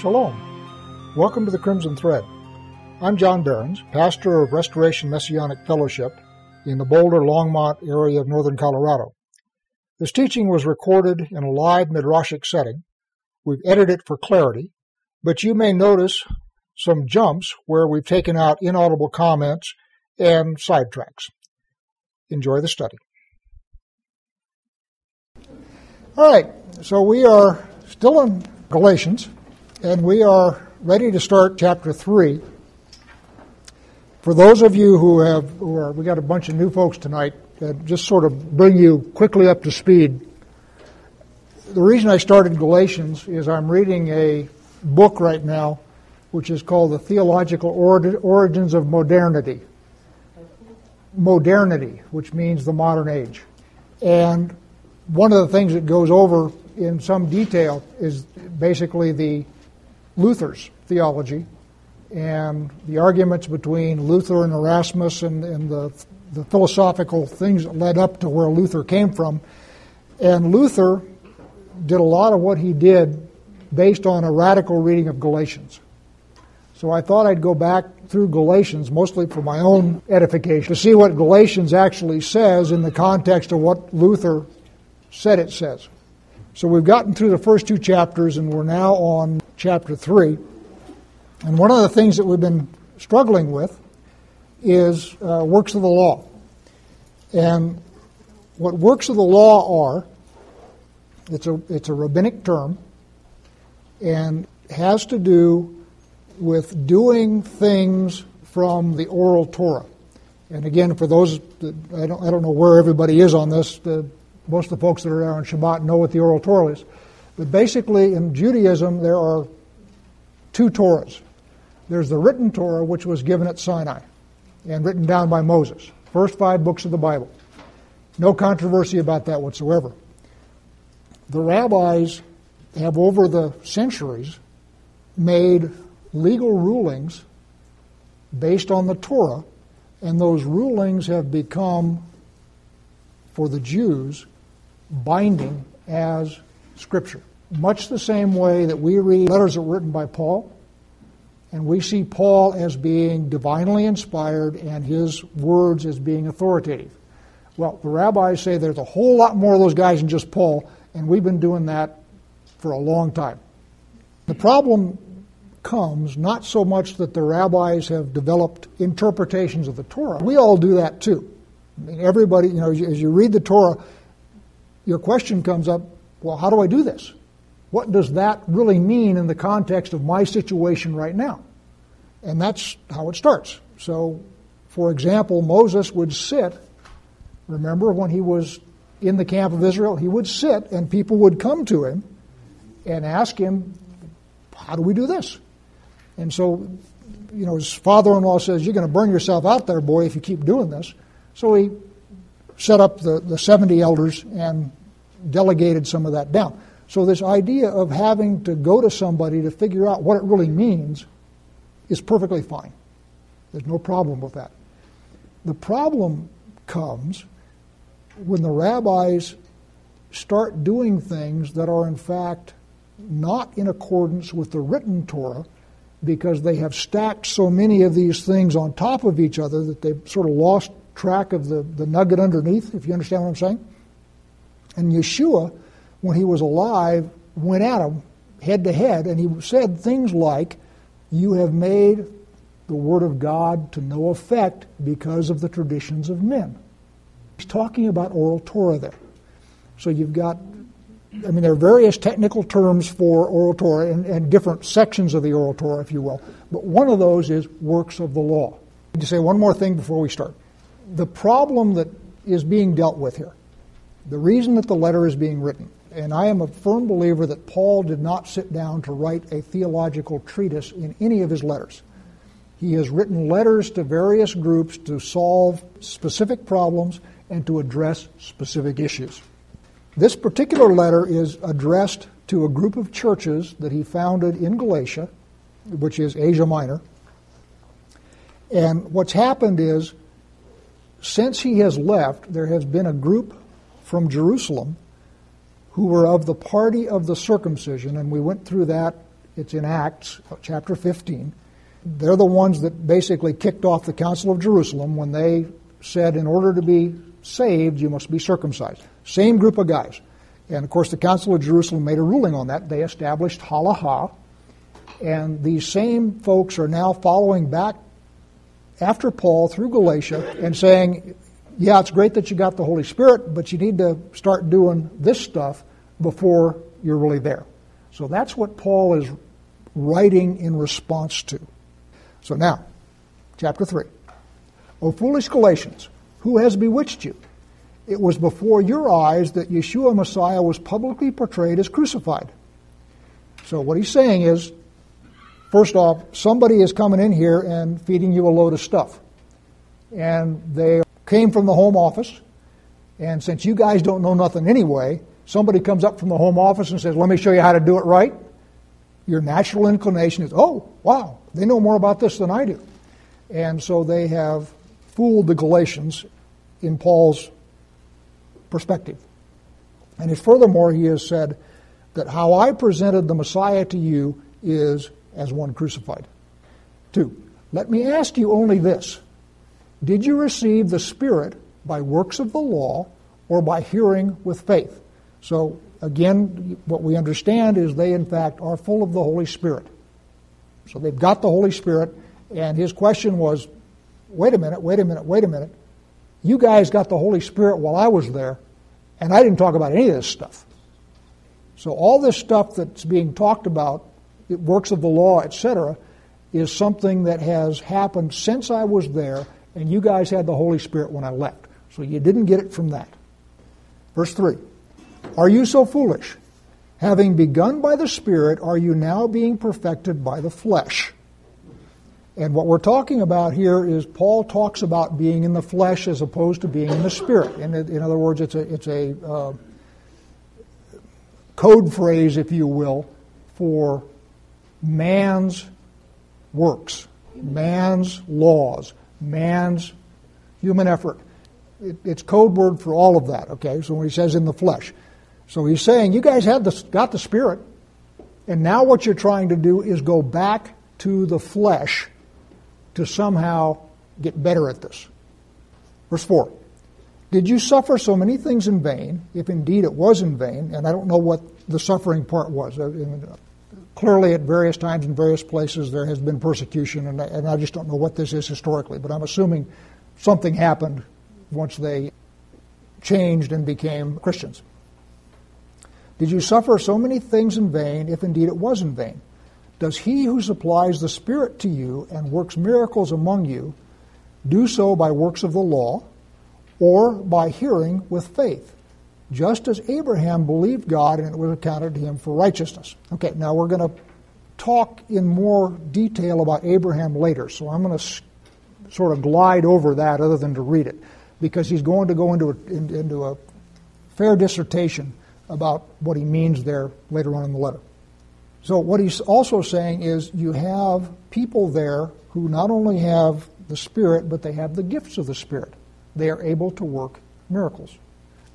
Shalom. Welcome to the Crimson Thread. I'm John Behrens, pastor of Restoration Messianic Fellowship in the Boulder Longmont area of northern Colorado. This teaching was recorded in a live midrashic setting. We've edited it for clarity, but you may notice some jumps where we've taken out inaudible comments and sidetracks. Enjoy the study. All right, so we are still in Galatians, and we are ready to start chapter 3. For those of you who have, who are, we got a bunch of new folks tonight, that just sort of bring you quickly up to speed. The reason I started Galatians is I'm reading a book right now which is called The Theological Origins of Modernity. Modernity, which means the modern age. And one of the things that goes over in some detail is basically the Luther's theology and the arguments between Luther and Erasmus and, and the, the philosophical things that led up to where Luther came from. And Luther did a lot of what he did based on a radical reading of Galatians. So I thought I'd go back through Galatians, mostly for my own edification, to see what Galatians actually says in the context of what Luther said it says. So we've gotten through the first two chapters, and we're now on chapter 3. And one of the things that we've been struggling with is uh, works of the law. And what works of the law are, it's a, it's a rabbinic term, and has to do with doing things from the oral Torah. And again, for those, that, I, don't, I don't know where everybody is on this, the most of the folks that are there on Shabbat know what the oral Torah is. But basically, in Judaism, there are two Torahs. There's the written Torah, which was given at Sinai and written down by Moses. First five books of the Bible. No controversy about that whatsoever. The rabbis have, over the centuries, made legal rulings based on the Torah, and those rulings have become, for the Jews, binding as Scripture. Much the same way that we read letters that were written by Paul, and we see Paul as being divinely inspired and his words as being authoritative. Well, the rabbis say there's a whole lot more of those guys than just Paul, and we've been doing that for a long time. The problem comes not so much that the rabbis have developed interpretations of the Torah. We all do that too. I mean, everybody, you know, as you read the Torah, your question comes up well, how do I do this? What does that really mean in the context of my situation right now? And that's how it starts. So, for example, Moses would sit, remember when he was in the camp of Israel, he would sit and people would come to him and ask him, How do we do this? And so, you know, his father in law says, You're going to burn yourself out there, boy, if you keep doing this. So he set up the, the 70 elders and delegated some of that down. So, this idea of having to go to somebody to figure out what it really means is perfectly fine. There's no problem with that. The problem comes when the rabbis start doing things that are, in fact, not in accordance with the written Torah because they have stacked so many of these things on top of each other that they've sort of lost track of the, the nugget underneath, if you understand what I'm saying. And Yeshua, when he was alive, went at him head to head, and he said things like, You have made the Word of God to no effect because of the traditions of men. He's talking about oral Torah there. So you've got, I mean, there are various technical terms for oral Torah and, and different sections of the oral Torah, if you will. But one of those is works of the law. To say one more thing before we start. The problem that is being dealt with here the reason that the letter is being written, and I am a firm believer that Paul did not sit down to write a theological treatise in any of his letters. He has written letters to various groups to solve specific problems and to address specific issues. This particular letter is addressed to a group of churches that he founded in Galatia, which is Asia Minor. And what's happened is, since he has left, there has been a group from Jerusalem who were of the party of the circumcision, and we went through that It's in Acts chapter 15. They're the ones that basically kicked off the Council of Jerusalem when they said, in order to be saved, you must be circumcised. Same group of guys. And of course, the Council of Jerusalem made a ruling on that. They established halacha. And these same folks are now following back after Paul through Galatia and saying, yeah, it's great that you got the Holy Spirit, but you need to start doing this stuff before you're really there. So that's what Paul is writing in response to. So now, chapter 3. O foolish Galatians, who has bewitched you? It was before your eyes that Yeshua Messiah was publicly portrayed as crucified. So what he's saying is, first off, somebody is coming in here and feeding you a load of stuff. And they came from the home office, and since you guys don't know nothing anyway, somebody comes up from the home office and says, Let me show you how to do it right. Your natural inclination is, Oh, wow, they know more about this than I do. And so they have fooled the Galatians in Paul's perspective. And furthermore, he has said that how I presented the Messiah to you is as one crucified. Two, let me ask you only this Did you receive the Spirit by works of the law or by hearing with faith? So, again, what we understand is they, in fact, are full of the Holy Spirit. So they've got the Holy Spirit, and his question was wait a minute, wait a minute, wait a minute. You guys got the Holy Spirit while I was there, and I didn't talk about any of this stuff. So all this stuff that's being talked about, works of the law, etc., is something that has happened since I was there, and you guys had the Holy Spirit when I left. So you didn't get it from that. Verse 3 Are you so foolish? Having begun by the Spirit, are you now being perfected by the flesh? And what we're talking about here is Paul talks about being in the flesh as opposed to being in the spirit. In, in other words, it's a, it's a uh, code phrase, if you will, for man's works, man's laws, man's human effort. It, it's code word for all of that, okay? So when he says in the flesh. So he's saying, you guys had the, got the spirit, and now what you're trying to do is go back to the flesh to somehow get better at this. Verse 4 Did you suffer so many things in vain, if indeed it was in vain? And I don't know what the suffering part was. Clearly, at various times in various places, there has been persecution, and I, and I just don't know what this is historically, but I'm assuming something happened once they changed and became Christians. Did you suffer so many things in vain, if indeed it was in vain? Does he who supplies the Spirit to you and works miracles among you do so by works of the law or by hearing with faith? Just as Abraham believed God and it was accounted to him for righteousness. Okay, now we're going to talk in more detail about Abraham later, so I'm going to sort of glide over that other than to read it because he's going to go into a, into a fair dissertation about what he means there later on in the letter. So, what he's also saying is you have people there who not only have the Spirit, but they have the gifts of the Spirit. They are able to work miracles.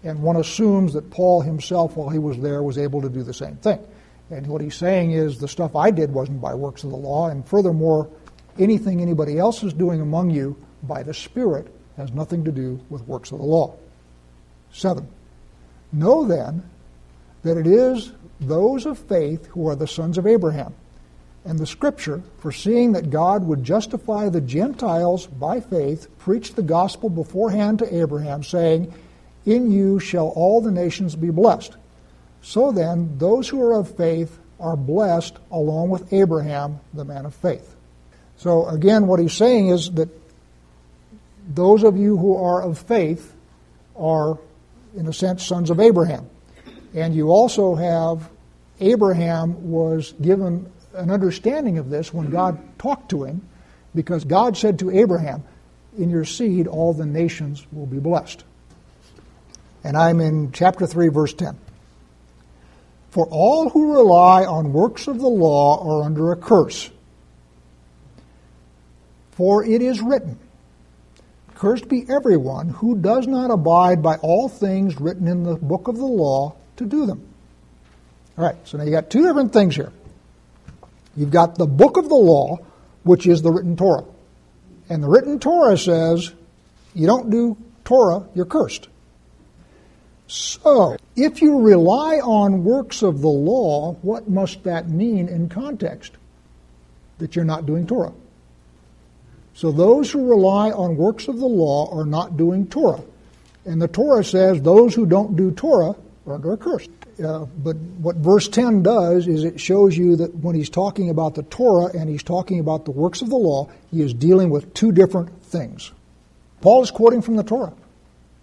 And one assumes that Paul himself, while he was there, was able to do the same thing. And what he's saying is the stuff I did wasn't by works of the law, and furthermore, anything anybody else is doing among you by the Spirit has nothing to do with works of the law. Seven. Know then that it is those of faith who are the sons of Abraham. And the scripture, foreseeing that God would justify the Gentiles by faith, preached the gospel beforehand to Abraham, saying, In you shall all the nations be blessed. So then, those who are of faith are blessed along with Abraham, the man of faith. So again, what he's saying is that those of you who are of faith are, in a sense, sons of Abraham. And you also have Abraham was given an understanding of this when God talked to him, because God said to Abraham, In your seed all the nations will be blessed. And I'm in chapter 3, verse 10. For all who rely on works of the law are under a curse. For it is written, Cursed be everyone who does not abide by all things written in the book of the law to do them. All right, so now you got two different things here. You've got the book of the law, which is the written Torah. And the written Torah says, you don't do Torah, you're cursed. So, if you rely on works of the law, what must that mean in context? That you're not doing Torah. So, those who rely on works of the law are not doing Torah. And the Torah says those who don't do Torah are under a curse. Uh, but what verse 10 does is it shows you that when he's talking about the Torah and he's talking about the works of the law, he is dealing with two different things. Paul is quoting from the Torah.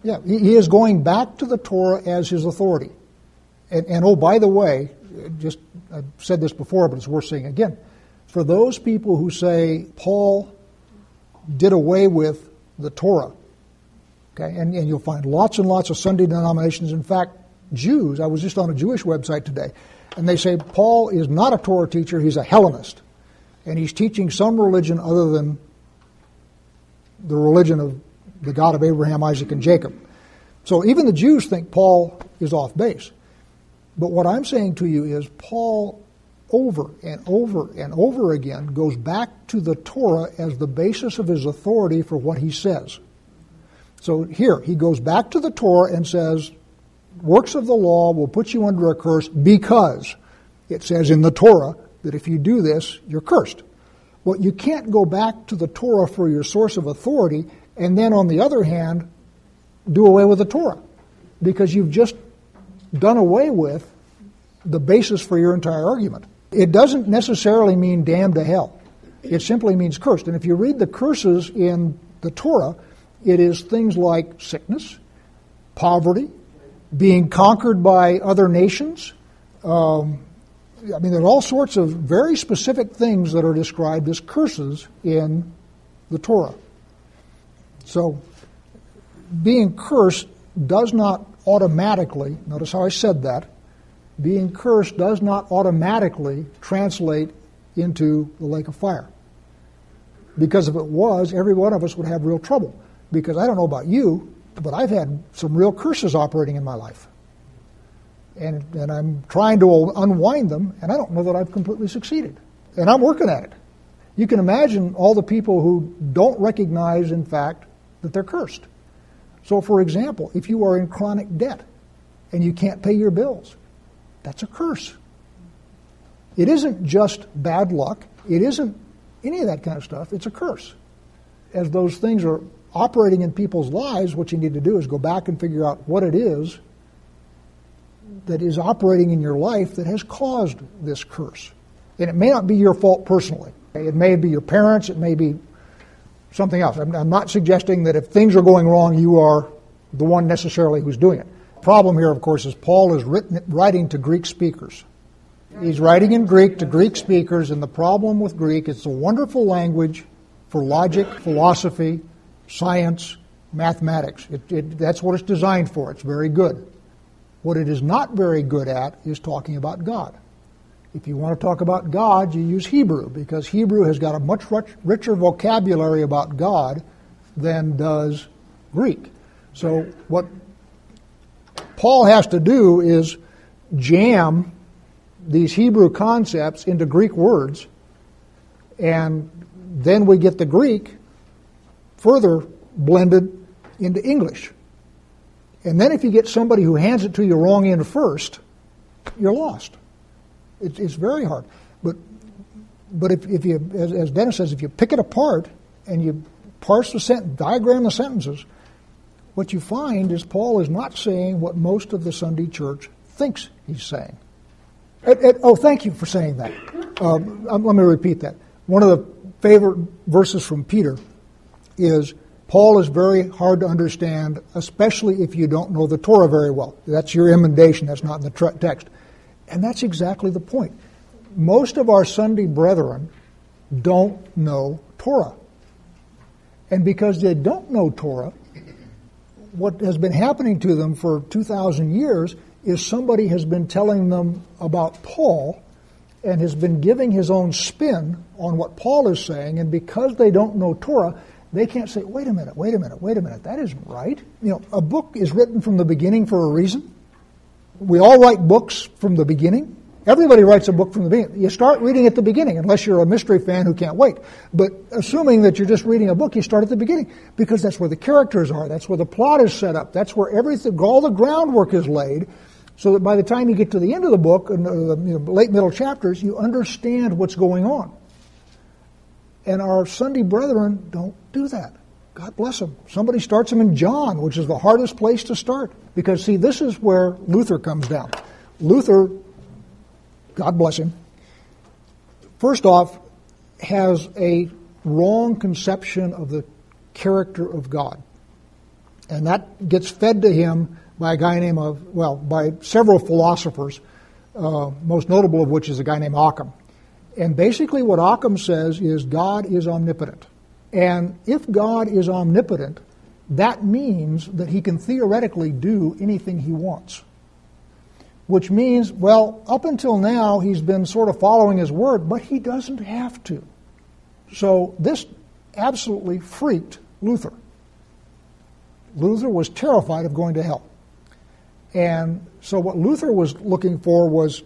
Yeah, he is going back to the Torah as his authority. And, and oh, by the way, just I've said this before, but it's worth saying again. For those people who say Paul did away with the Torah, okay, and, and you'll find lots and lots of Sunday denominations. In fact, Jews. I was just on a Jewish website today, and they say Paul is not a Torah teacher; he's a Hellenist, and he's teaching some religion other than the religion of the God of Abraham, Isaac, and Jacob. So even the Jews think Paul is off base. But what I'm saying to you is Paul over and over and over again goes back to the Torah as the basis of his authority for what he says. So here, he goes back to the Torah and says, works of the law will put you under a curse because it says in the Torah that if you do this, you're cursed. Well, you can't go back to the Torah for your source of authority and then, on the other hand, do away with the Torah because you've just done away with the basis for your entire argument. It doesn't necessarily mean damned to hell. It simply means cursed. And if you read the curses in the Torah, it is things like sickness, poverty, being conquered by other nations. Um, I mean, there are all sorts of very specific things that are described as curses in the Torah. So, being cursed does not automatically, notice how I said that, being cursed does not automatically translate into the lake of fire. Because if it was, every one of us would have real trouble. Because I don't know about you, but I've had some real curses operating in my life. And, and I'm trying to unwind them, and I don't know that I've completely succeeded. And I'm working at it. You can imagine all the people who don't recognize, in fact, that they're cursed. So, for example, if you are in chronic debt and you can't pay your bills, that's a curse. It isn't just bad luck, it isn't any of that kind of stuff, it's a curse. As those things are operating in people's lives, what you need to do is go back and figure out what it is that is operating in your life that has caused this curse. And it may not be your fault personally. It may be your parents, it may be something else. I'm, not suggesting that if things are going wrong, you are the one necessarily who's doing it. The problem here, of course, is Paul is written, writing to Greek speakers. He's writing in Greek to Greek speakers, and the problem with Greek, it's a wonderful language for logic, philosophy, science, mathematics. It, it, that's what it's designed for. It's very good. What it is not very good at is talking about God. If you want to talk about God, you use Hebrew because Hebrew has got a much richer vocabulary about God than does Greek. So what Paul has to do is jam these Hebrew concepts into Greek words, and then we get the Greek further blended into English. And then if you get somebody who hands it to you wrong end first, you're lost. It, it's very hard. But but if, if you, as, as, Dennis says, if you pick it apart and you parse the sentence, diagram the sentences, what you find is Paul is not saying what most of the Sunday church thinks he's saying. It, it, oh, thank you for saying that. Um, let me repeat that. One of the favorite verses from Peter is Paul is very hard to understand, especially if you don't know the Torah very well. That's your emendation, that's not in the text. And that's exactly the point. Most of our Sunday brethren don't know Torah. And because they don't know Torah, what has been happening to them for 2,000 years is somebody has been telling them about Paul and has been giving his own spin on what Paul is saying. And because they don't know Torah, they can't say, wait a minute, wait a minute, wait a minute, that isn't right. You know, a book is written from the beginning for a reason. We all write books from the beginning. Everybody writes a book from the beginning. You start reading at the beginning, unless you're a mystery fan who can't wait. But assuming that you're just reading a book, you start at the beginning because that's where the characters are. That's where the plot is set up. That's where everything, all the groundwork is laid, so that by the time you get to the end of the book, in the you know, late middle chapters, you understand what's going on. And our Sunday brethren don't do that. God bless them. Somebody starts them in John, which is the hardest place to start. Because, see, this is where Luther comes down. Luther God bless him, first off, has a wrong conception of the character of God. And that gets fed to him by a guy named, of, well, by several philosophers, uh, most notable of which is a guy named Occam. And basically, what Occam says is God is omnipotent. And if God is omnipotent, that means that he can theoretically do anything he wants which means, well, up until now, he's been sort of following his word, but he doesn't have to. So this absolutely freaked Luther. Luther was terrified of going to hell. And so what Luther was looking for was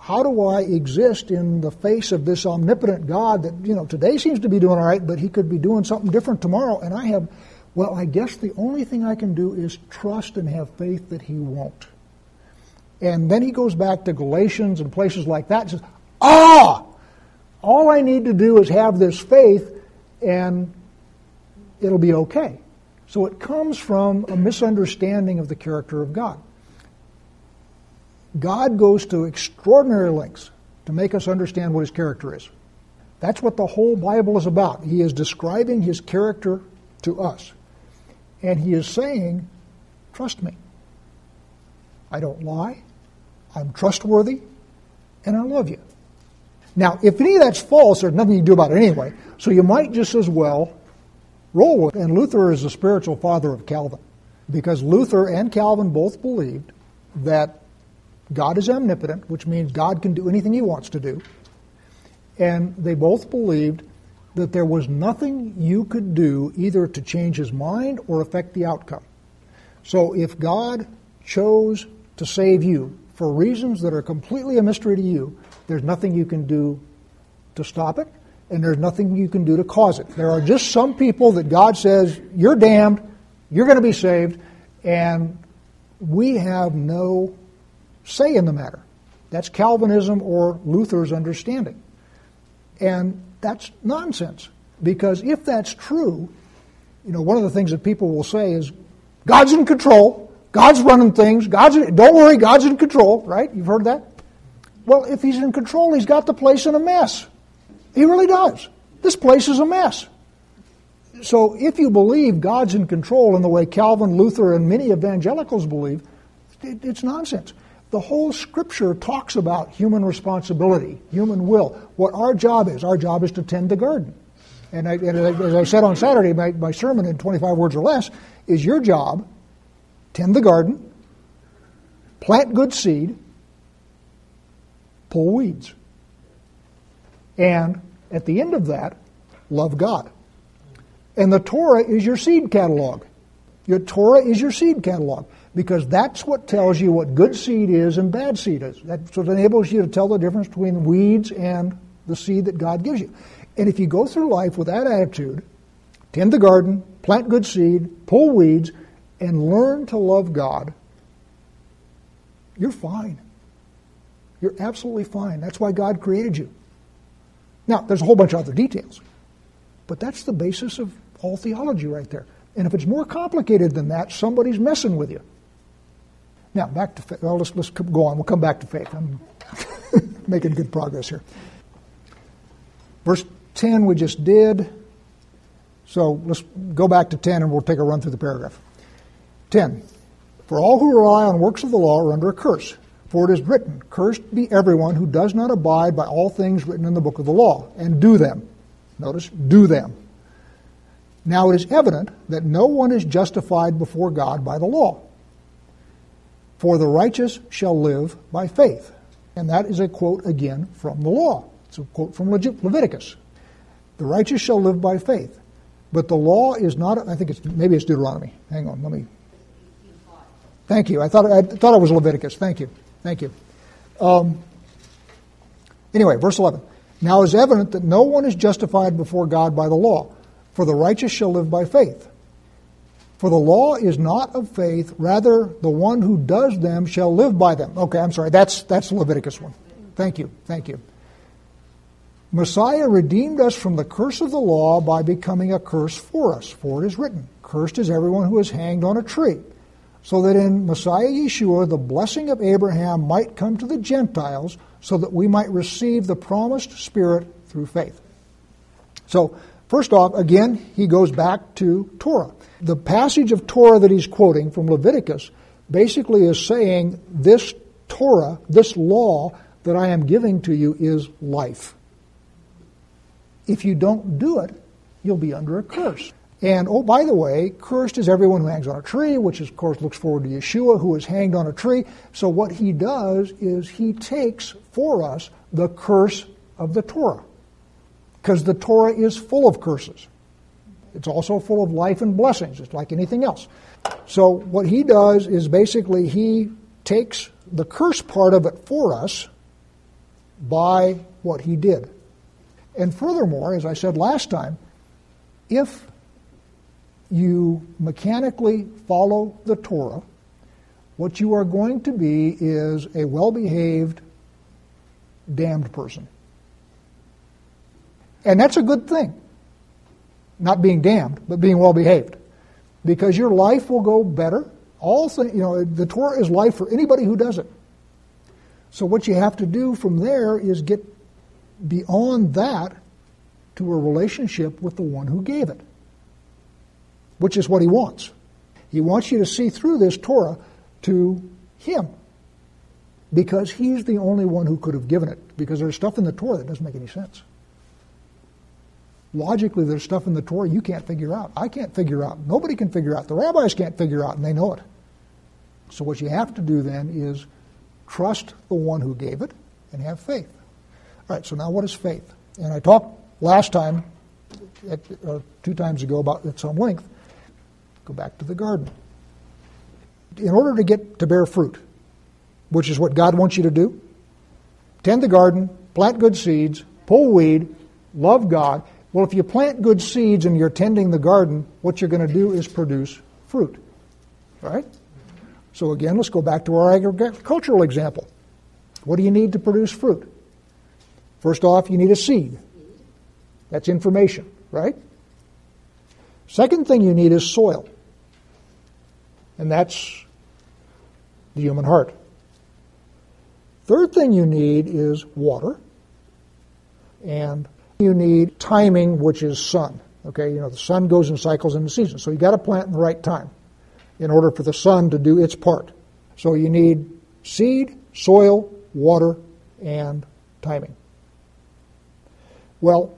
how do I exist in the face of this omnipotent God that, you know, today seems to be doing all right, but he could be doing something different tomorrow. And I have, well, I guess the only thing I can do is trust and have faith that he won't. And then he goes back to Galatians and places like that and says, Ah! All I need to do is have this faith and it'll be okay. So it comes from a misunderstanding of the character of God. God goes to extraordinary lengths to make us understand what his character is. That's what the whole Bible is about. He is describing his character to us. And he is saying, Trust me. I don't lie. I'm trustworthy, and I love you. Now, if any of that's false, there's nothing you can do about it anyway. So you might just as well roll with it. And Luther is the spiritual father of Calvin because Luther and Calvin both believed that God is omnipotent, which means God can do anything he wants to do. And they both believed that there was nothing you could do either to change his mind or affect the outcome. So if God chose to save you for reasons that are completely a mystery to you, there's nothing you can do to stop it, and there's nothing you can do to cause it. There are just some people that God says, You're damned, you're going to be saved, and we have no say in the matter. That's Calvinism or Luther's understanding. And that's nonsense. Because if that's true, you know, one of the things that people will say is, God's in control. God's running things. God's in, don't worry, God's in control, right? You've heard that? Well, if he's in control, he's got the place in a mess. He really does. This place is a mess. So if you believe God's in control in the way Calvin, Luther, and many evangelicals believe, it, it's nonsense. The whole scripture talks about human responsibility, human will. What our job is, our job is to tend the garden. And, I, and as I said on Saturday, my, my sermon in 25 words or less is your job tend the garden, plant good seed, pull weeds. And at the end of that, love God. And the Torah is your seed catalog. Your Torah is your seed catalog because that's what tells you what good seed is and bad seed is. That's what enables you to tell the difference between weeds and the seed that God gives you. And if you go through life with that attitude, tend the garden, plant good seed, pull weeds, and learn to love God, you're fine. You're absolutely fine. That's why God created you. Now, there's a whole bunch of other details, but that's the basis of all theology right there. And if it's more complicated than that, somebody's messing with you. Now, back to faith. Well, let's, let's go on. We'll come back to faith. I'm making good progress here. Verse 10 we just did. So let's go back to 10 and we'll take a run through the paragraph. 10. For all who rely on works of the law are under a curse. For it is written, Cursed be everyone who does not abide by all things written in the book of the law, and do them. Notice, do them. Now it is evident that no one is justified before God by the law. For the righteous shall live by faith. And that is a quote again from the law. It's a quote from Leviticus. The righteous shall live by faith. But the law is not, I think it's, maybe it's Deuteronomy. Hang on, let me Thank you. I thought I thought it was Leviticus. Thank you. Thank you. Um, Anyway, verse 11. Now it is evident that no one is justified before God by the law, for the righteous shall live by faith. For the law is not of faith, rather the one who does them shall live by them. Okay, I'm sorry, that's that's Leviticus 1. Thank you, thank you. Messiah redeemed us from the curse of the law by becoming a curse for us, for it is written, Cursed is everyone who is hanged on a tree, so that in Messiah Yeshua the blessing of Abraham might come to the Gentiles, so that we might receive the promised Spirit through faith. So, first off, again, he goes back to Torah. The passage of Torah that he's quoting from Leviticus basically is saying this Torah, this law that I am giving to you is life. If you don't do it, you'll be under a curse. And oh, by the way, cursed is everyone who hangs on a tree, which of course looks forward to Yeshua, who is hanged on a tree. So what he does is he takes for us the curse of the Torah. Because the Torah is full of curses. It's also full of life and blessings, it's like anything else. So what he does is basically he takes the curse part of it for us by what he did. And furthermore, as I said last time, if you mechanically follow the Torah, what you are going to be is a well behaved, damned person. And that's a good thing. Not being damned, but being well behaved. Because your life will go better. Also, you know, the Torah is life for anybody who does it. So what you have to do from there is get beyond that to a relationship with the one who gave it, which is what he wants. He wants you to see through this Torah to him because he's the only one who could have given it, because there's stuff in the Torah that doesn't make any sense. Logically, there's stuff in the Torah you can't figure out. I can't figure out. Nobody can figure out. The rabbis can't figure out, and they know it. So, what you have to do then is trust the one who gave it and have faith. All right, so now what is faith? And I talked last time, at, uh, two times ago, about at some length. Go back to the garden. In order to get to bear fruit, which is what God wants you to do, tend the garden, plant good seeds, pull weed, love God. Well, if you plant good seeds and you're tending the garden, what you're going to do is produce fruit. Right? So again, let's go back to our agricultural example. What do you need to produce fruit? First off, you need a seed. That's information, right? Second thing you need is soil. And that's the human heart. Third thing you need is water. And you need timing, which is sun. Okay, you know, the sun goes in cycles in the season. So you got to plant in the right time in order for the sun to do its part. So you need seed, soil, water, and timing. Well,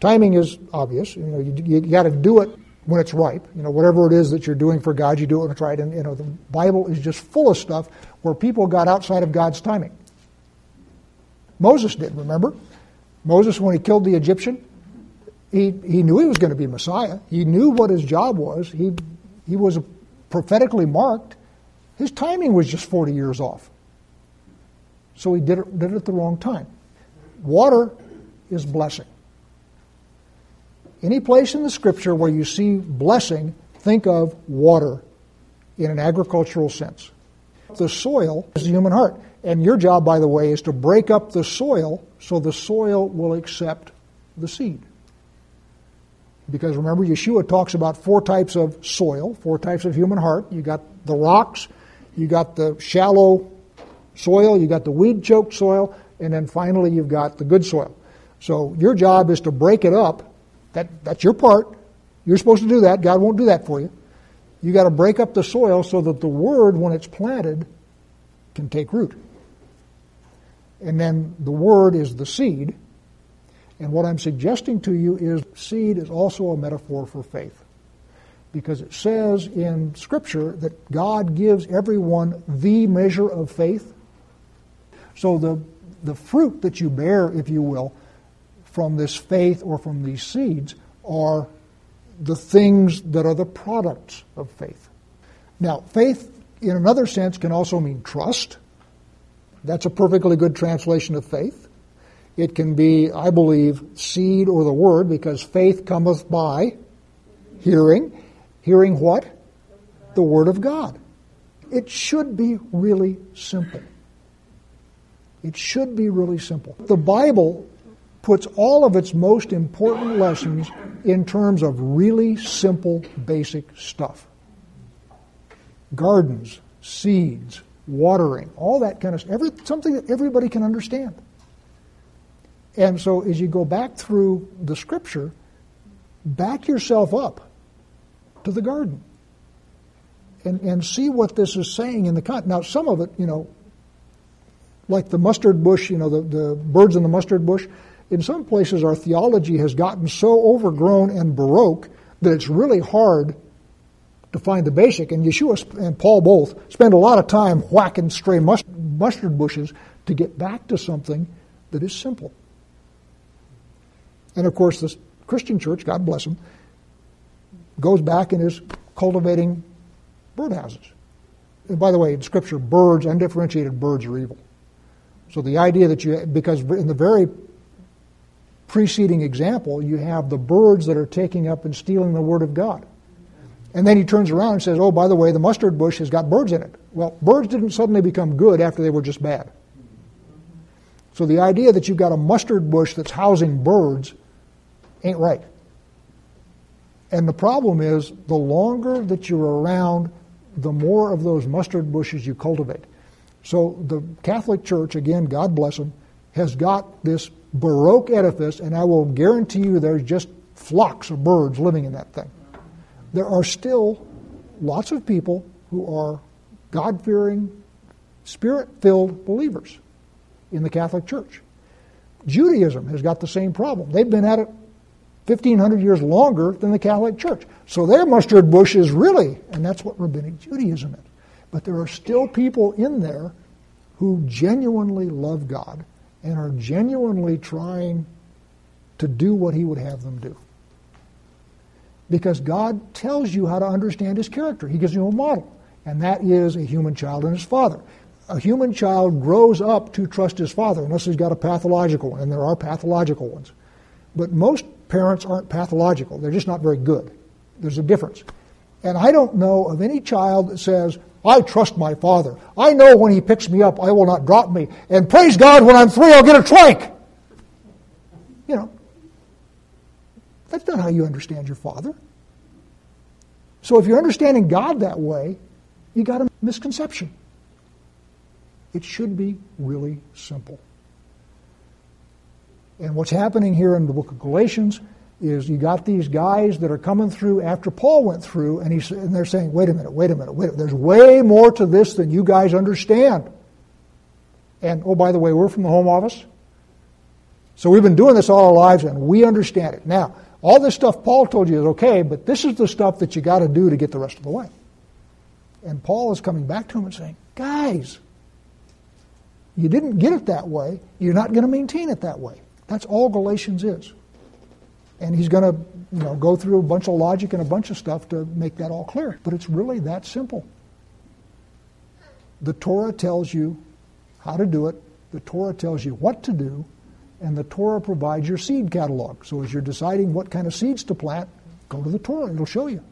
timing is obvious. You know, you, you got to do it when it's ripe. You know, whatever it is that you're doing for God, you do it when it's right. And you know, the Bible is just full of stuff where people got outside of God's timing. Moses did. Remember, Moses when he killed the Egyptian, he he knew he was going to be Messiah. He knew what his job was. He he was prophetically marked. His timing was just 40 years off. So he did it, did it at the wrong time. Water is blessing. Any place in the scripture where you see blessing, think of water in an agricultural sense. The soil is the human heart. And your job, by the way, is to break up the soil so the soil will accept the seed. Because remember, Yeshua talks about four types of soil, four types of human heart. You got the rocks, you got the shallow soil, you got the weed choked soil, and then finally you've got the good soil. So your job is to break it up. That, that's your part. You're supposed to do that. God won't do that for you. You got to break up the soil so that the word, when it's planted, can take root. And then the word is the seed. And what I'm suggesting to you is seed is also a metaphor for faith. Because it says in Scripture that God gives everyone the measure of faith. So the, the fruit that you bear, if you will, from this faith or from these seeds are the things that are the products of faith. Now, faith, in another sense, can also mean trust. That's a perfectly good translation of faith. It can be, I believe, seed or the word, because faith cometh by hearing. Hearing what? The word of God. It should be really simple. It should be really simple. The Bible puts all of its most important lessons in terms of really simple, basic stuff gardens, seeds, watering, all that kind of stuff. Every, something that everybody can understand. And so as you go back through the scripture, back yourself up to the garden and, and see what this is saying in the context. Now, some of it, you know, like the mustard bush, you know, the, the birds in the mustard bush, in some places our theology has gotten so overgrown and baroque that it's really hard to find the basic. And Yeshua and Paul both spend a lot of time whacking stray mustard bushes to get back to something that is simple. And of course, the Christian church, God bless them, goes back and is cultivating birdhouses. And by the way, in Scripture, birds, undifferentiated birds, are evil. So the idea that you, because in the very preceding example, you have the birds that are taking up and stealing the Word of God. And then he turns around and says, oh, by the way, the mustard bush has got birds in it. Well, birds didn't suddenly become good after they were just bad. So the idea that you've got a mustard bush that's housing birds ain't right. And the problem is, the longer that you're around, the more of those mustard bushes you cultivate. So the Catholic Church, again, God bless them, has got this Baroque edifice, and I will guarantee you there's just flocks of birds living in that thing. There are still lots of people who are God fearing, spirit filled believers in the Catholic Church. Judaism has got the same problem. They've been at it 1,500 years longer than the Catholic Church. So their mustard bush is really, and that's what Rabbinic Judaism is. But there are still people in there who genuinely love God and are genuinely trying to do what He would have them do. Because God tells you how to understand His character, He gives you a model, and that is a human child and his father. A human child grows up to trust his father, unless he's got a pathological one, and there are pathological ones. But most parents aren't pathological, they're just not very good. There's a difference. And I don't know of any child that says, I trust my father. I know when he picks me up, I will not drop me. And praise God, when I'm three, I'll get a trank. You know, that's not how you understand your father. So if you're understanding God that way, you got a misconception. It should be really simple. And what's happening here in the book of Galatians is you got these guys that are coming through after Paul went through, and, he's, and they're saying, wait a minute, wait a minute, wait a minute. There's way more to this than you guys understand. And oh, by the way, we're from the home office. So we've been doing this all our lives, and we understand it. Now, all this stuff Paul told you is okay, but this is the stuff that you got to do to get the rest of the way. And Paul is coming back to him and saying, guys, you didn't get it that way. You're not going to maintain it that way. That's all Galatians is and he's going to you know, go through a bunch of logic and a bunch of stuff to make that all clear. But it's really that simple. The Torah tells you how to do it, the Torah tells you what to do, and the Torah provides your seed catalog. So as you're deciding what kind of seeds to plant, go to the Torah, it'll show you.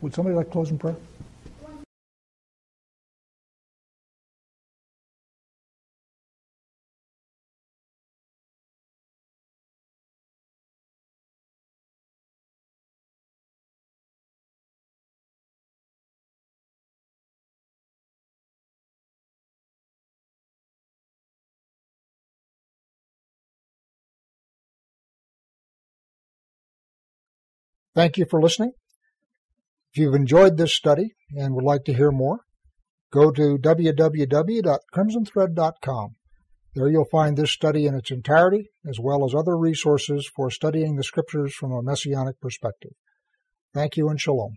Would somebody like to close in prayer? Thank you for listening. If you've enjoyed this study and would like to hear more, go to www.crimsonthread.com. There you'll find this study in its entirety, as well as other resources for studying the scriptures from a messianic perspective. Thank you and shalom.